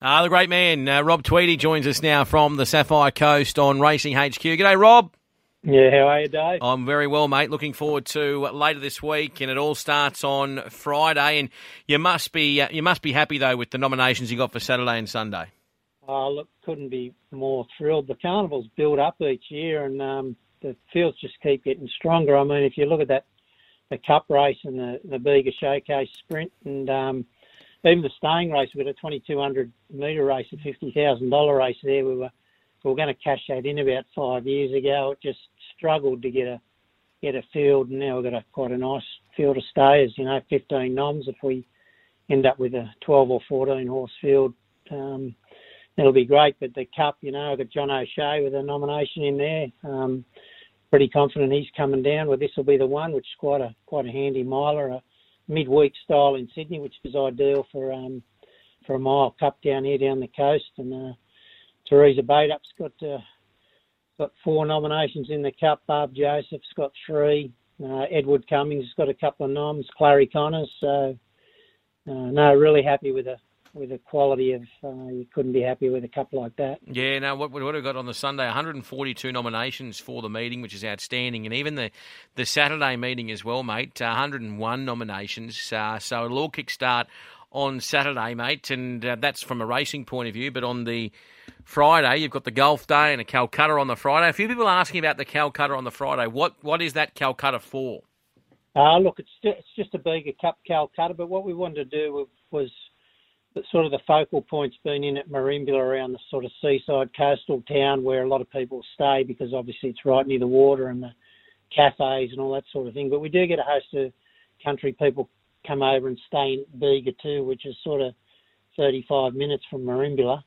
Uh, the great man, uh, Rob Tweedy, joins us now from the Sapphire Coast on Racing HQ. G'day, Rob. Yeah, how are you, Dave? I'm very well, mate. Looking forward to later this week, and it all starts on Friday. And you must be uh, you must be happy though with the nominations you got for Saturday and Sunday. Oh, look, couldn't be more thrilled. The carnivals build up each year, and um, the fields just keep getting stronger. I mean, if you look at that, the Cup race and the the Bega Showcase Sprint, and um, even the staying race, we got a 2200 metre race, a $50,000 race there. We were we were going to cash that in about five years ago. It just struggled to get a get a field, and now we've got a quite a nice field of stayers. You know, 15 noms. If we end up with a 12 or 14 horse field, um, that'll be great. But the cup, you know, I've got John O'Shea with a nomination in there. Um, pretty confident he's coming down. Well, this will be the one, which is quite a quite a handy miler, a midweek style in Sydney, which is ideal for um, for a mile cup down here down the coast. And uh, Teresa Baidup's got uh, got four nominations in the cup. Barb Joseph's got three. Uh, Edward Cummings has got a couple of noms. Clarry Conners. So uh, no, really happy with the with the quality of. Uh, you couldn't be happy with a cup like that. Yeah. Now, what what have we got on the Sunday? 142 nominations for the meeting, which is outstanding, and even the the Saturday meeting as well, mate. 101 nominations. Uh, so it'll all kickstart on Saturday, mate, and uh, that's from a racing point of view. But on the Friday, you've got the Golf Day and a Calcutta on the Friday. A few people are asking about the Calcutta on the Friday. What what is that Calcutta for? Uh, look, it's just, it's just a bigger Cup Calcutta, but what we wanted to do was sort of the focal points being in at Merimbula around the sort of seaside coastal town where a lot of people stay because obviously it's right near the water and the cafes and all that sort of thing. But we do get a host of country people come over and stay in Bega too, which is sort of 35 minutes from Merimbula.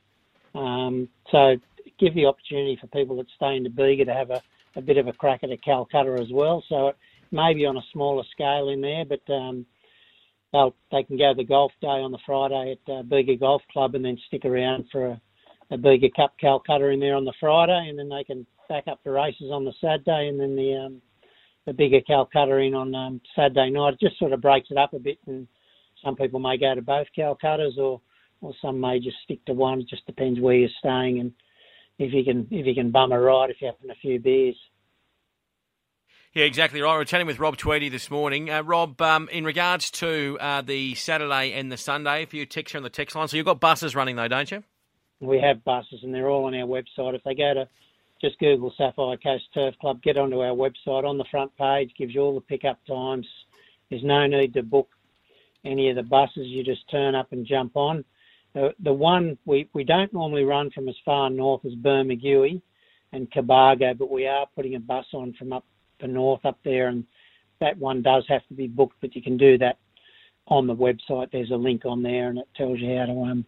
Um, so give the opportunity for people that stay in Bega to have a, a bit of a crack at a Calcutta as well. So it may be on a smaller scale in there, but um, they'll, they can go to the golf day on the Friday at uh, Bega Golf Club and then stick around for a, a Bega Cup Calcutta in there on the Friday, and then they can back up the races on the Saturday, and then the um, the bigger Calcutta in on um, Saturday night. It just sort of breaks it up a bit, and some people may go to both Calcuttas, or or some may just stick to one. It just depends where you're staying and if you can if you can bum a ride if you're having a few beers. Yeah, exactly right. We're chatting with Rob Tweedy this morning. Uh, Rob, um, in regards to uh, the Saturday and the Sunday, for you texts on the text line, so you've got buses running though, don't you? We have buses, and they're all on our website. If they go to just Google Sapphire Coast Turf Club, get onto our website. On the front page, gives you all the pickup times. There's no need to book any of the buses. You just turn up and jump on. The, the one we, we don't normally run from as far north as Bermagui and Cobargo, but we are putting a bus on from up the north up there, and that one does have to be booked, but you can do that on the website. There's a link on there, and it tells you how to um.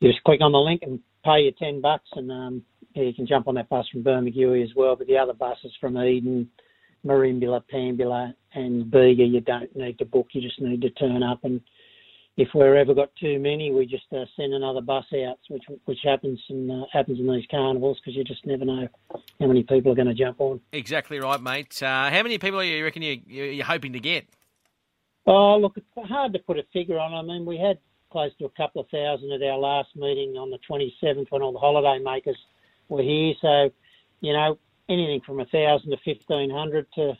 You just click on the link and pay your ten bucks, and um, yeah, you can jump on that bus from Bermagui as well. But the other buses from Eden, Merimbula, Pambula, and Bega, you don't need to book. You just need to turn up. And if we've ever got too many, we just uh, send another bus out, which which happens and uh, happens in these carnivals because you just never know how many people are going to jump on. Exactly right, mate. Uh, how many people are you reckon you, you're hoping to get? Oh, look, it's hard to put a figure on. I mean, we had close to a couple of thousand at our last meeting on the 27th when all the holiday makers were here. So, you know, anything from a thousand to fifteen hundred to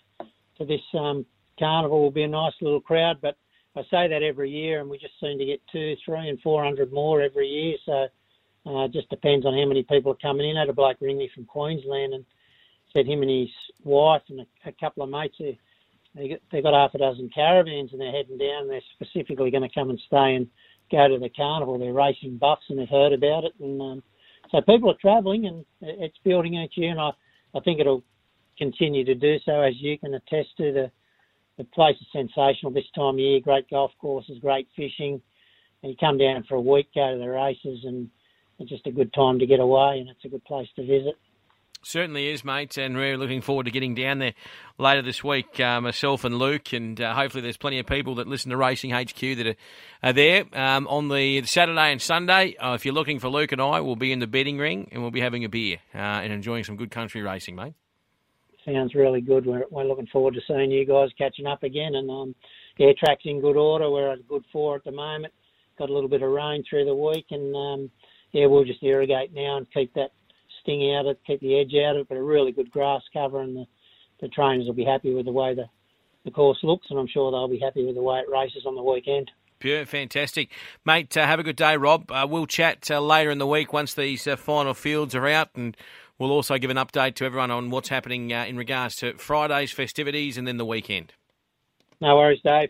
to this um, carnival will be a nice little crowd. But I say that every year, and we just seem to get two, three, and four hundred more every year. So uh, it just depends on how many people are coming in. I had a bloke ring me from Queensland and said him and his wife and a, a couple of mates. They, they got, they got half a dozen caravans and they're heading down. And they're specifically going to come and stay and go to the carnival. They're racing buffs and they've heard about it and. Um, so people are travelling and it's building each year, and I, I think it'll continue to do so, as you can attest to. The, the place is sensational this time of year, great golf courses, great fishing. And you come down for a week, go to the races, and it's just a good time to get away, and it's a good place to visit. Certainly is, mate, and we're looking forward to getting down there later this week. Uh, myself and Luke, and uh, hopefully there's plenty of people that listen to Racing HQ that are, are there um, on the Saturday and Sunday. Uh, if you're looking for Luke and I, we'll be in the betting ring and we'll be having a beer uh, and enjoying some good country racing, mate. Sounds really good. We're, we're looking forward to seeing you guys catching up again, and um, yeah, track's in good order. We're at a good four at the moment. got a little bit of rain through the week, and um, yeah, we'll just irrigate now and keep that sting out of it, keep the edge out of it, but a really good grass cover, and the, the trainers will be happy with the way the, the course looks, and I'm sure they'll be happy with the way it races on the weekend. Pure, fantastic. Mate, uh, have a good day, Rob. Uh, we'll chat uh, later in the week once these uh, final fields are out, and we'll also give an update to everyone on what's happening uh, in regards to Friday's festivities and then the weekend. No worries, Dave.